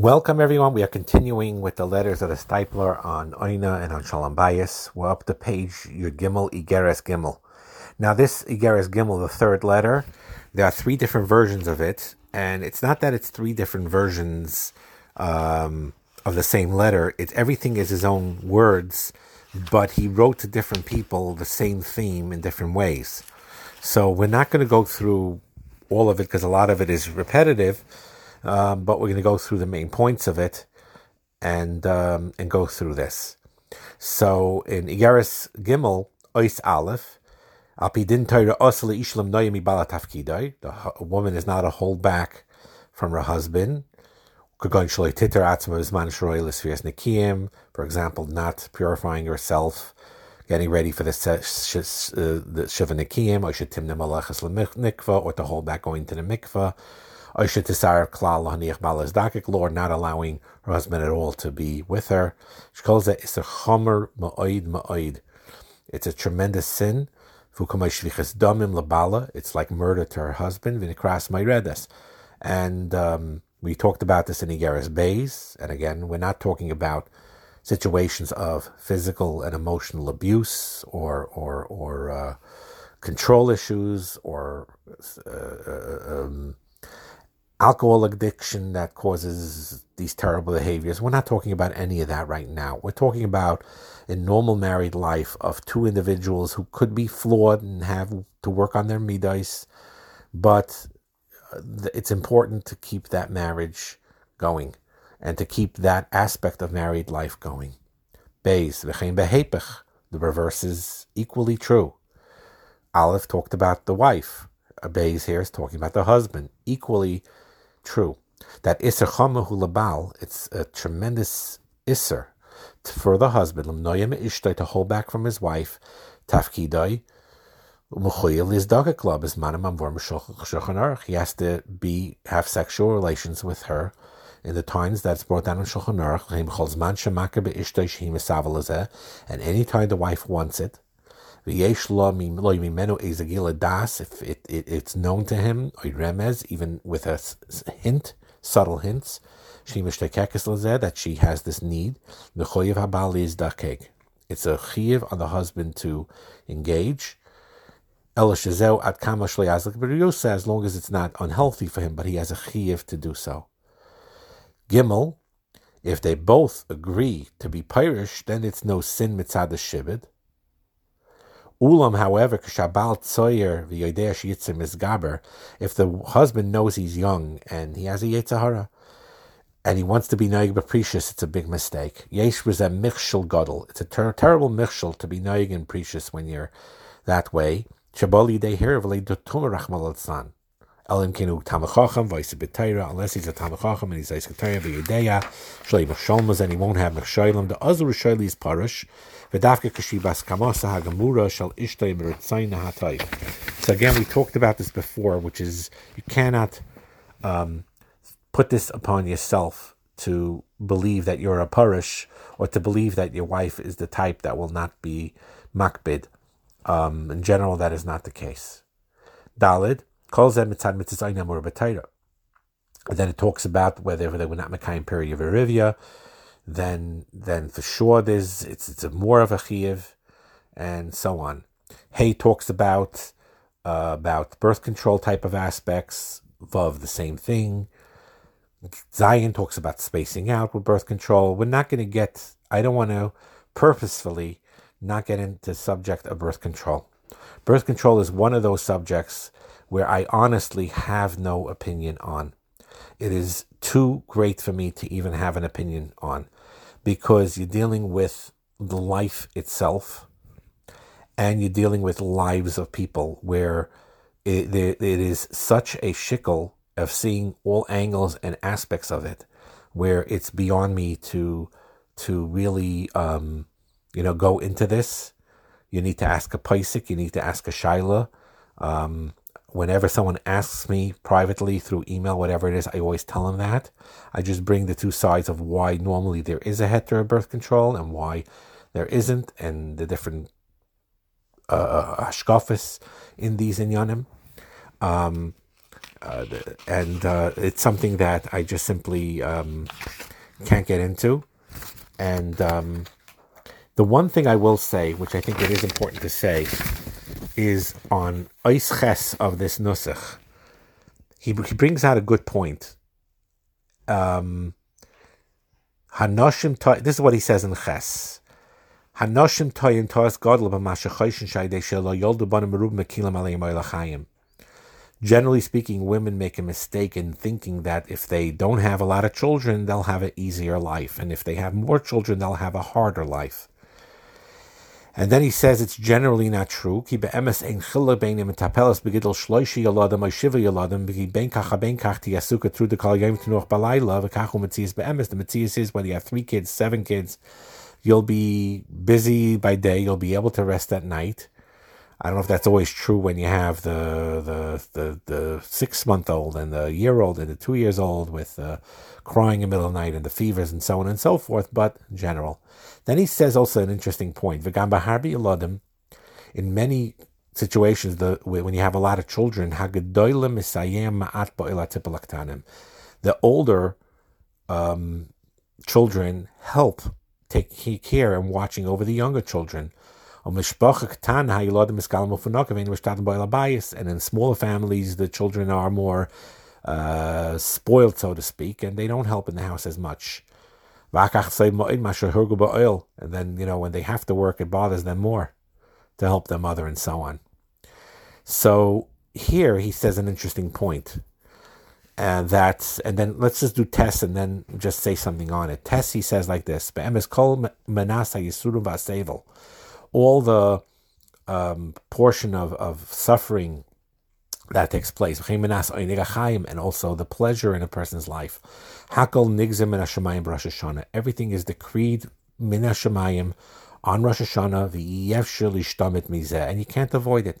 Welcome, everyone. We are continuing with the letters of the Steipler on Oina and on Shalom Bayis. We're up to page Yud Gimel, Igeres Gimel. Now, this Igeres Gimel, the third letter, there are three different versions of it, and it's not that it's three different versions um, of the same letter. It's everything is his own words, but he wrote to different people the same theme in different ways. So we're not going to go through all of it because a lot of it is repetitive um, but we're going to go through the main points of it and um, and go through this. So in Igeris Gimel, Ois Aleph, the woman is not a holdback from her husband. For example, not purifying herself, getting ready for the Shiva Nikim, or to hold back going to the mikvah Lord, not allowing her husband at all to be with her. She calls it it's a chomer ma'oid ma'oid. It's a tremendous sin. It's like murder to her husband. And um, we talked about this in Igeris Bays. And again, we're not talking about situations of physical and emotional abuse or or or uh, control issues or uh, uh um, alcohol addiction that causes these terrible behaviors. We're not talking about any of that right now. We're talking about a normal married life of two individuals who could be flawed and have to work on their midas, but uh, it's important to keep that marriage going and to keep that aspect of married life going. Beis, the reverse is equally true. Aleph talked about the wife. Beis here is talking about the husband. Equally true. That Isser Chamahu Labal, it's a tremendous Isser for the husband, to hold back from his wife, Tafkidai, is Daga Club is He has to be have sexual relations with her in the times that's brought down in Shulchan Aruch. And any time the wife wants it, if it, it, it's known to him, even with a hint, subtle hints, that she has this need. It's a chiv on the husband to engage. As long as it's not unhealthy for him, but he has a chiv to do so. Gimel, if they both agree to be pirish, then it's no sin mitzad shibid. Ulam, however, kshabal tzoyer v'yodea shiyitzim is gaber. If the husband knows he's young and he has a yetzahara, and he wants to be naig precious, it's a big mistake. Yesh was a michshel gadol. It's a ter- terrible michshel to be naig and precious when you're that way. Shabali de here v'lei dotum rachmal al Elim kenu tamachacham v'yis b'teira unless he's a tamachacham and he's a sekretariat v'yedeya shlei b'sholmas and he won't have mechshaylam. The other shayli is parish. V'davke kashibas kamasa hagamura shall ishtay meritzayna hatay. So again, we talked about this before, which is you cannot um, put this upon yourself to believe that you're a parish or to believe that your wife is the type that will not be makbid. Um, in general, that is not the case. Dalid And then it talks about whether they were not Mekayim period of Erivia, then then for sure there's it's it's more of a chiyuv, and so on. Hay talks about uh, about birth control type of aspects. Vav the same thing. Zayin talks about spacing out with birth control. We're not going to get. I don't want to purposefully not get into subject of birth control. Birth control is one of those subjects where I honestly have no opinion on. It is too great for me to even have an opinion on because you're dealing with the life itself and you're dealing with lives of people where it, it is such a shickle of seeing all angles and aspects of it where it's beyond me to to really um, you know go into this you need to ask a paisik you need to ask a shaila um, whenever someone asks me privately through email, whatever it is, I always tell them that. I just bring the two sides of why normally there is a heter birth control and why there isn't, and the different uh, uh in these inyanim. Um, uh, and uh, it's something that I just simply um, can't get into. And um, the one thing I will say, which I think it is important to say, is on Ches of this Nusach. He, he brings out a good point. Um, this is what he says in Ches. Hanoshim b'mashachoyshin shaydei shelo yoldu banim merub mekilam aleim. Generally speaking, women make a mistake in thinking that if they don't have a lot of children, they'll have an easier life. And if they have more children, they'll have a harder life. And then he says it's generally not true. Through the kol yom tenuch balayla v'kachu metzias be'emes. The metzias is when you have three kids, seven kids, you'll be busy by day, you'll be able to rest at night. I don't know if that's always true when you have the the the, the six month old and the year old and the two years old with uh, crying in the middle of the night and the fevers and so on and so forth, but in general. Then he says also an interesting point. In many situations, the when you have a lot of children, the older um, children help take care and watching over the younger children. And in smaller families, the children are more uh, spoiled, so to speak, and they don't help in the house as much. And then, you know, when they have to work, it bothers them more to help their mother and so on. So here he says an interesting point. And that's and then let's just do Tess and then just say something on it. Tess he says like this: all the um, portion of, of suffering that takes place, and also the pleasure in a person's life. Everything is decreed min Hashemayim on Rosh Hashanah, and you can't avoid it.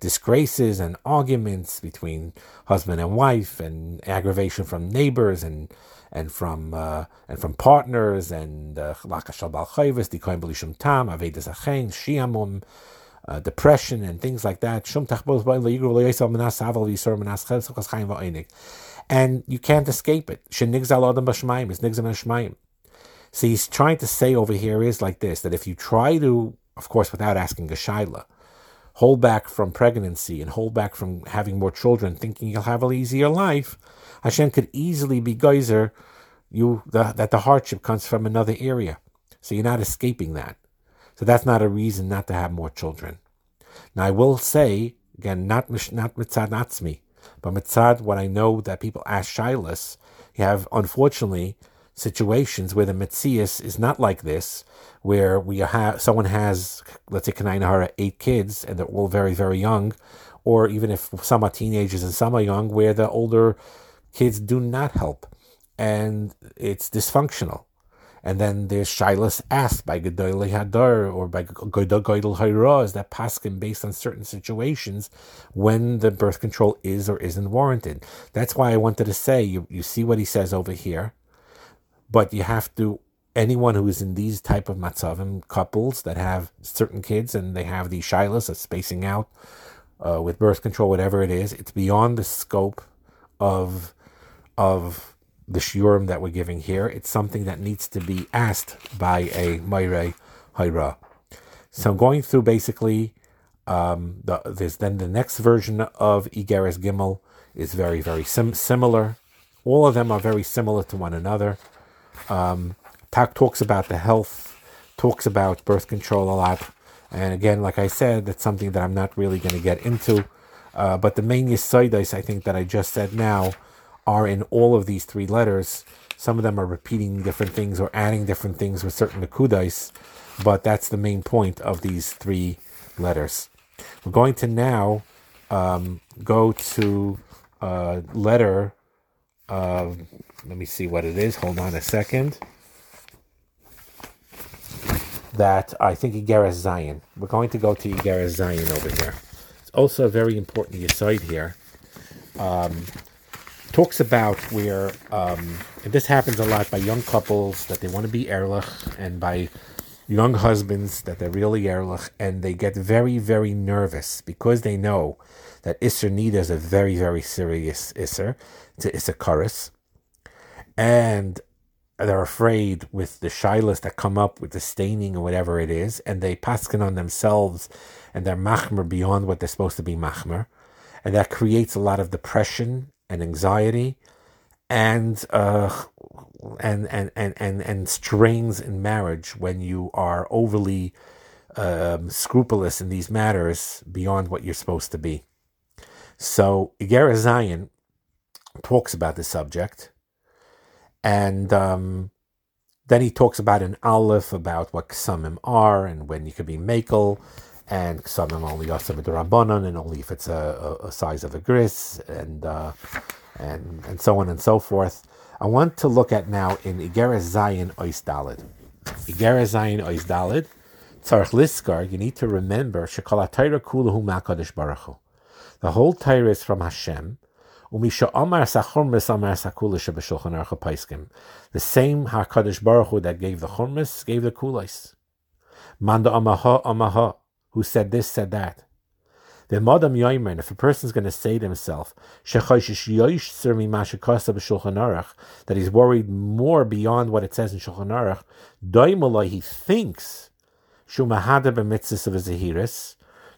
disgraces and arguments between husband and wife and aggravation from neighbors and and from uh, and from partners and uh, uh, depression and things like that. And you can't escape it. So he's trying to say over here is like this that if you try to, of course, without asking a shaila, hold back from pregnancy and hold back from having more children, thinking you'll have an easier life, Hashem could easily be geyser you the, that the hardship comes from another area. So you're not escaping that. So that's not a reason not to have more children. Now I will say again, not not mitzad natzmi, but mitzad what I know that people ask shilas. You have unfortunately situations where the mitzias is not like this, where we have someone has, let's say, Kanainahara, eight kids, and they're all very, very young, or even if some are teenagers and some are young, where the older kids do not help, and it's dysfunctional. And then there's Shilas asked by Gedoyle Hadar or by Gedoyle Hayraz that paskin based on certain situations when the birth control is or isn't warranted. That's why I wanted to say you, you see what he says over here but you have to anyone who is in these type of matzavim couples that have certain kids and they have these shilas of spacing out uh, with birth control, whatever it is, it's beyond the scope of of the shiurim that we're giving here. It's something that needs to be asked by a Maire Haira. So I'm going through basically um, the, there's then the next version of Igeres Gimel is very, very sim- similar. All of them are very similar to one another. Um, talk, talks about the health, talks about birth control a lot. And again, like I said, that's something that I'm not really going to get into. Uh, but the main yisoides, I think, that I just said now are in all of these three letters. Some of them are repeating different things or adding different things with certain akudais, but that's the main point of these three letters. We're going to now um, go to a letter Uh, let me see what it is. Hold on a second. That I think Igeres Zayin. We're going to go to Igeres Zayin over here. It's also a very important side here. Um, talks about where um, and this happens a lot by young couples that they want to be erlich and by young husbands that they're really erlich and they get very very nervous because they know that Isser Nida is a very very serious Isser a, it's and they're afraid with the shilas that come up with the staining or whatever it is and they paskin on themselves and they're machmer beyond what they're supposed to be machmer and that creates a lot of depression and anxiety and uh, and, and, and, and, and strains in marriage when you are overly um, scrupulous in these matters beyond what you're supposed to be. So Igera Zayin talks about the subject, and um, then he talks about an aleph about what ksamim are and when you could be makel, and ksamim only yasam rabbanon, and only if it's a, a, a, size of a gris, and uh, and and so on and so forth. I want to look at now in Igeres Zayin Ois Dalid. Igeres Zayin Ois Dalid. Tzarech Liskar, you need to remember, Shekala Kuluhu Makadosh Baruch The whole Taira is from Hashem. The same Hakadosh Baruch Hu that gave the Chormis gave the Kulais. Manda Amaha Amaha, who said this, said that. The Madam Yoimer, if a person is going to say to himself, that he's worried more beyond what it says in Shulchan Aruch, he thinks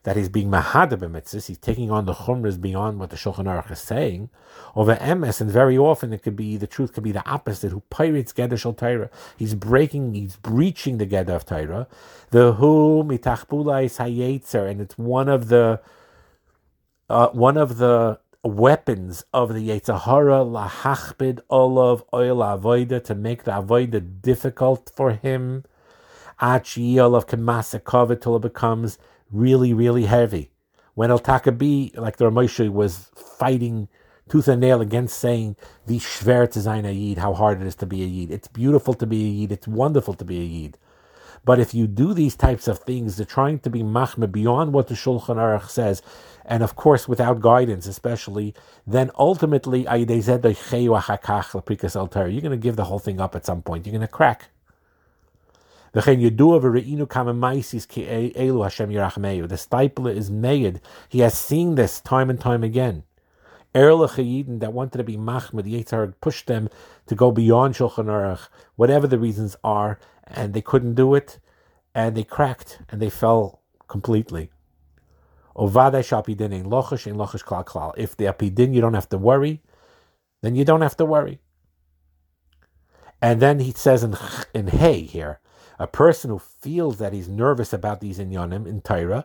that he's being mahada b'mitzvahs, he's taking on the chumras beyond what the Shulchan Aruch is saying. Over emes, and very often it could be the truth could be the opposite. Who pirates Geder Shal Torah? He's breaking, he's breaching the Geder of Torah. The who mitachbulais hayetzer, and it's one of the uh, one of the weapons of the Yetzahara lahachbid olav oil avoida to make the avoida difficult for him. Achi olav kemasa till it becomes really, really heavy. When El Takabi, like the Ramoshe, was fighting tooth and nail against saying the schwer to sein a how hard it is to be a yid. It's beautiful to be a yid. It's wonderful to be a yid. But if you do these types of things, they're trying to be machme beyond what the Shulchan Aruch says, and of course without guidance, especially, then ultimately you're going to give the whole thing up at some point. You're going to crack. The Steipler is made. He has seen this time and time again. Erle that wanted to be Mahmed, Yitzhar pushed them to go beyond Shulchan Aruch, whatever the reasons are, and they couldn't do it, and they cracked, and they fell completely. If the apidin, you don't have to worry, then you don't have to worry. And then he says in, in Hey here, a person who feels that he's nervous about these inyanim in Torah,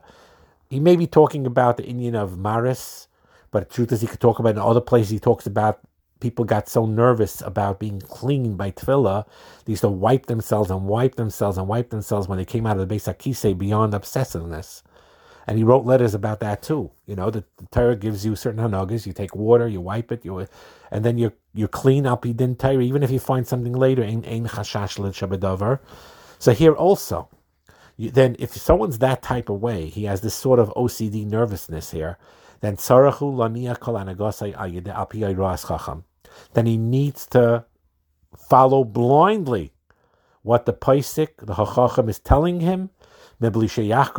he may be talking about the inyan of Maris, but the truth is he could talk about in other places he talks about people got so nervous about being cleaned by tefillah, they used to wipe themselves and wipe themselves and wipe themselves when they came out of the Beis Akise beyond obsessiveness. And he wrote letters about that too. You know, the, the Torah gives you certain hanagas. You take water, you wipe it, you, and then you you clean up. He didn't even if you find something later. Ein chashash shabedavar. So here also, you, then if someone's that type of way, he has this sort of OCD nervousness here. Then tzarachu lania kol chacham. Then he needs to follow blindly what the paisik, the hachacham, is telling him without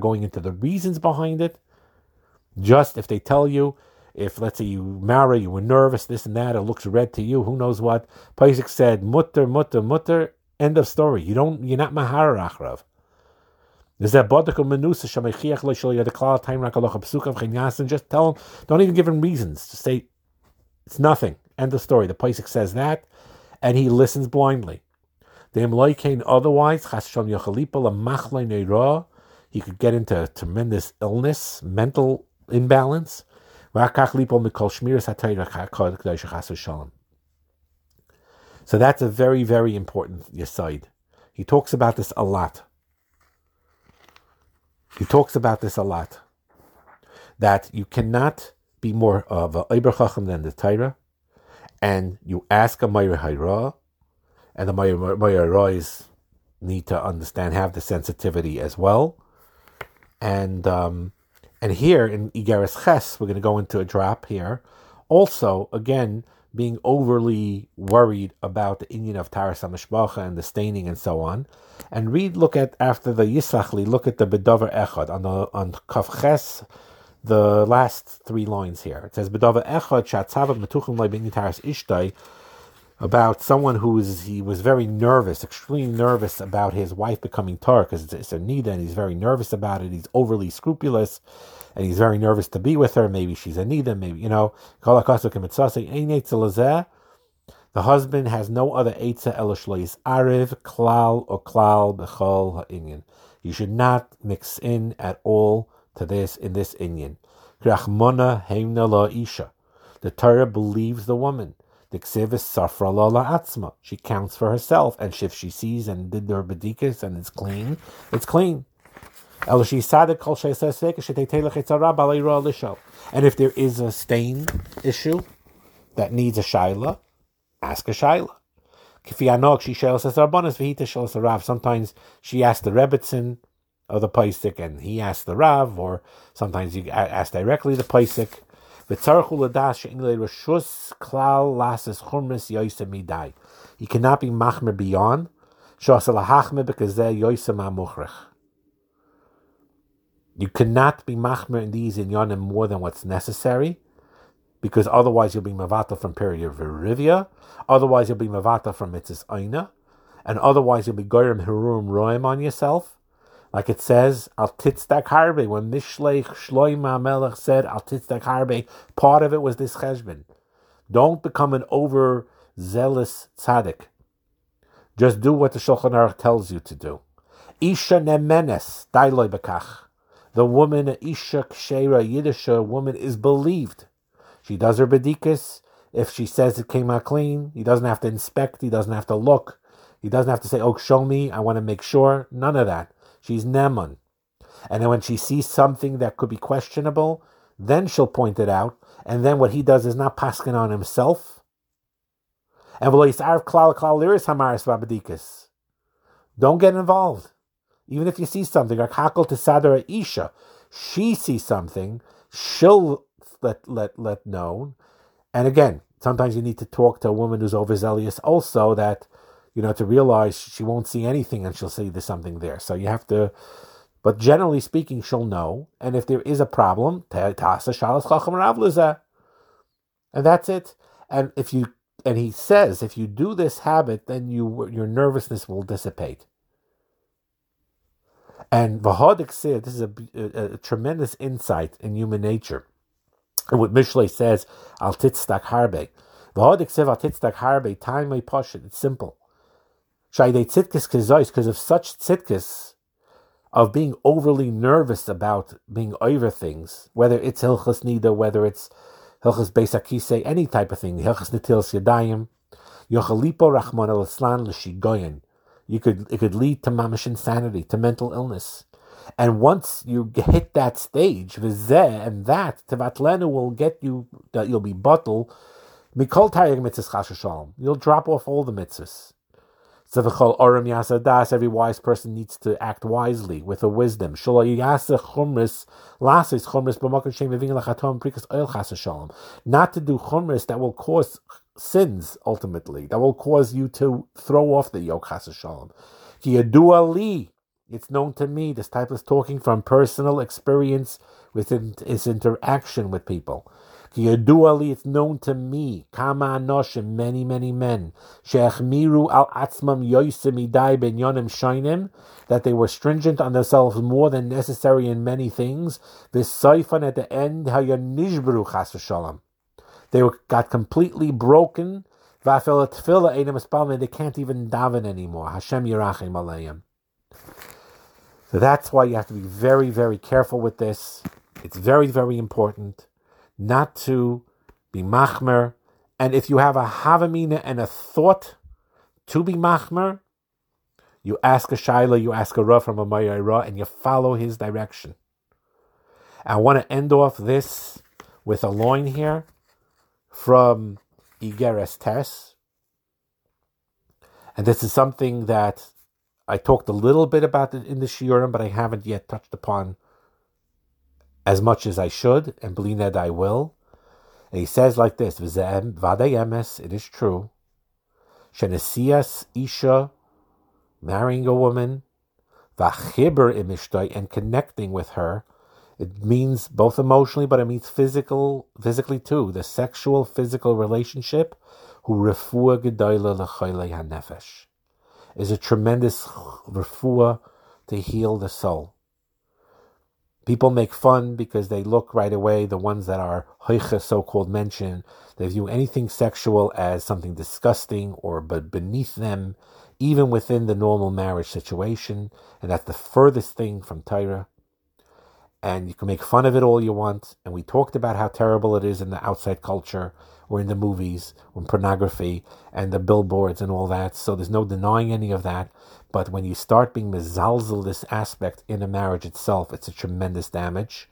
going into the reasons behind it. Just if they tell you, if let's say you marry, you were nervous, this and that, it looks red to you, who knows what. Paisik said, mutter, mutter, mutter, end of story. You don't, you're not mahar achrav. Is that bodikal menusa shamechiach lo shal yadaklal time rakaloch psukav chinyasin? Just tell him, don't even give him reasons. Just say, it's nothing. End of story. The Paisik says that, and he listens blindly. The Imloikain otherwise, he could get into tremendous illness, mental imbalance. So that's a very, very important aside. He talks about this a lot. He talks about this a lot. That you cannot be more of a Iber than the Torah, and you ask a Meir Hayra, and the Meir Hayrais need to understand, have the sensitivity as well. And um, and here in Igeris Ches, we're going to go into a drop here. Also, again, being overly worried about the Indian of Taras HaMishpacha and the staining and so on. And read, look at, after the Yisachli, look at the Bedover Echad on the on Kafches, the last three lines here. It says, Bedover Echad, Shatzavav Metuchim Leibin Taras Ishtai, about someone who was, he was very nervous, extremely nervous about his wife becoming Tar, because it's, it's a Nida, and he's very nervous about it. He's overly scrupulous and he's very nervous to be with her. Maybe she's a nida, maybe, you know. The husband has no other etza elishleis ariv, klal, or klal, bechol, ha'inyan. You should not mix in at all to this in this inyan. The Torah believes the woman. The ksiv is safra la atzma. She counts for herself, and if she sees and did her bedikas and it's clean, it's clean. And if there is a stain issue that needs a shaila, ask a shaila. Sometimes she asks the Rebbitzin of the Paisik and he asks the Rav, or sometimes you ask directly the Paisik. He cannot be machmer beyond. you cannot be machmer in these inyanim more than what's necessary, because otherwise you'll be mavata from period of Verivia, otherwise you'll be mavata from mitzvahs aina, and otherwise you'll be goyim hirum roim on yourself. Like it says, al titzdak harbe, when Mishlech Shloima Melech said al titzdak harbe, part of it was this cheshbon. Don't become an overzealous tzaddik. Just do what the Shulchan Aruch tells you to do. Isha nemenes, dailoi bekach. The woman, Isha Kshera Yiddish woman, is believed. She does her bedikas. If she says it came out clean, he doesn't have to inspect, he doesn't have to look, he doesn't have to say, Oh, show me, I want to make sure. None of that. She's Neman. And then when she sees something that could be questionable, then she'll point it out. And then what he does is not paskin on himself. And don't get involved. Even if you see something, like Hakol to Sadara Isha, she sees something, she'll let let let know. And again, sometimes you need to talk to a woman who's overzealous also that, you know, to realize she won't see anything and she'll see there's something there. So you have to but generally speaking, she'll know. And if there is a problem, and that's it. And if you and he says, if you do this habit, then you your nervousness will dissipate. And Vahodik said this is a, a, a, tremendous insight in human nature. And what Mishlei says, Al titzdak harbe. Vahodik said Al titzdak harbe, time may push it. It's simple. Shaydei tzitkas kazois, because of such tzitkas, of being overly nervous about being over things, whether it's Hilchas Nida, whether it's Hilchas Beisakise, any type of thing, Hilchas Netilas Yadayim, Yochalipo Rachman al Islan you could it could lead to mamish insanity, to mental illness. And once you hit that stage, vizeh and that, tevatlenu will get you that you'll be bottled. Mikol tayeg mitzvahs You'll drop off all the mitzvahs. Yasadas. Every wise person needs to act wisely with a wisdom. yasa chumris lasis chumris lachatom prikas oil. Not to do chumris that will cause sins ultimately that will cause you to throw off the yoke shalom. li. It's known to me. This type is talking from personal experience within his interaction with people. Li. It's known to me. Kama anoshim. Many many men. She'achmiru al atzmam yoisim idai ben yonim shainim. That they were stringent on themselves more than necessary in many things. This saifan at the end hayanishbru chas shalom they got completely broken. And they can't even daven anymore. Hashem Yerachim Aleim. So that's why you have to be very, very careful with this. It's very, very important not to be machmer. And if you have a havamina and a thought to be machmer, you ask a shaila, you ask a ra from a mayra, and you follow his direction. I want to end off this with a loin here from Igeres Tess. And this is something that I talked a little bit about in the Shiurim, but I haven't yet touched upon as much as I should, and believe that I will. And he says like this, emes, it is true. Shenesias Isha, marrying a woman, Vachiber imishtoi, and connecting with her. It means both emotionally, but it means physical, physically too. The sexual, physical relationship, who refuah gedoyle lechoyle hanefesh, is a tremendous refuah to heal the soul. People make fun because they look right away, the ones that are hoicha, so-called mention, they view anything sexual as something disgusting or but beneath them, even within the normal marriage situation. And that's the furthest thing from Torah. And you can make fun of it all you want. And we talked about how terrible it is in the outside culture or in the movies or pornography and the billboards and all that. So there's no denying any of that. But when you start being mezalzel this aspect in a marriage itself, it's a tremendous damage.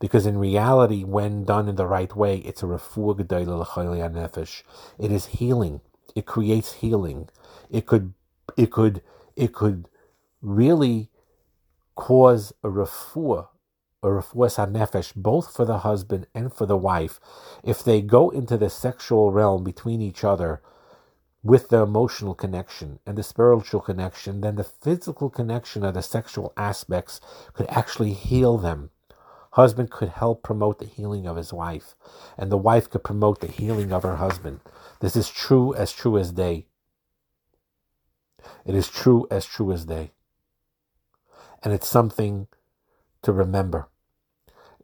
Because in reality, when done in the right way, it's a refuah nefesh. It is healing. It creates healing. It could, it could, it could really cause a refuah, nefesh, both for the husband and for the wife, if they go into the sexual realm between each other with the emotional connection and the spiritual connection, then the physical connection of the sexual aspects could actually heal them. Husband could help promote the healing of his wife, and the wife could promote the healing of her husband. This is true as true as day. It is true as true as day. And it's something to remember.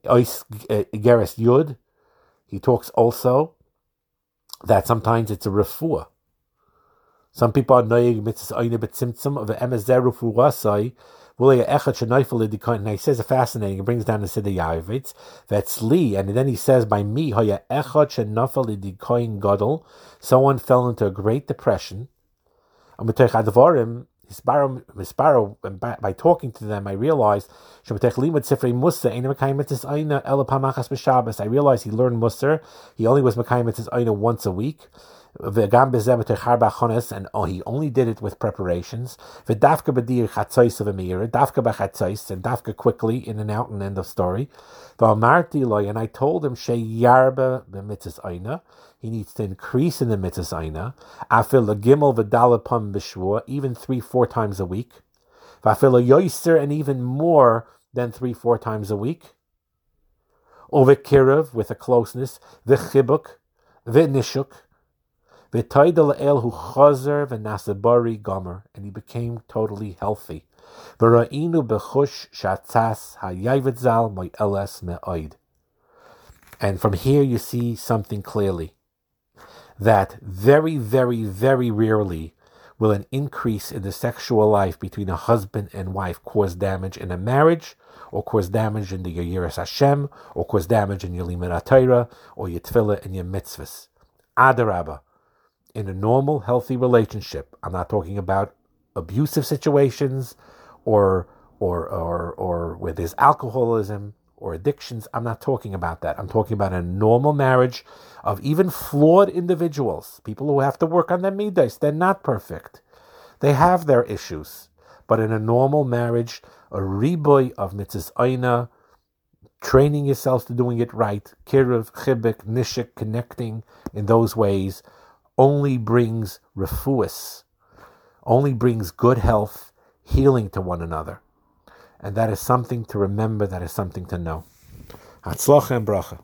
Uh, Geras Yud, he talks also that sometimes it's a refuah some people are noyig mitzvahs oine betzimtzum of the emezeru fuwasai. Wulei echad shenoifel idikoin. And he says a fascinating. He brings down the Siddur Yavitz. That's Lee, and then he says by me hoya echad shenofel idikoin gadol. Someone fell into a great depression. Misparo, and by talking to them, I realized I realized he learned Musar. He only was Makaimet Aina once a week and oh, he only did it with preparations. Of dafka and dafka quickly in and out and end of story. And I told him sheyarba b'mitzvahs aina. He needs to increase in the mitzvahs aina. Afil gimel v'dalapam b'shvua, even three, four times a week. V'afil yoiser, and even more than three, four times a week. Ovekirav, with a closeness. V'chibuk, v'nishuk, and he became totally healthy. And from here you see something clearly. That very, very, very rarely will an increase in the sexual life between a husband and wife cause damage in a marriage, or cause damage in the Yiras Hashem, or cause damage in your Limit or your Tefillah and your mitzvahs. Adarabah in a normal, healthy relationship, I'm not talking about abusive situations or or or or where there's alcoholism or addictions. I'm not talking about that. I'm talking about a normal marriage of even flawed individuals, people who have to work on their midas. They're not perfect. They have their issues. But in a normal marriage, a reboy of mitzvahs aina, training yourself to doing it right, kiruv, chibik, nishik, connecting in those ways, only brings refuus, only brings good health, healing to one another. And that is something to remember, that is something to know. Hatzlacha and bracha.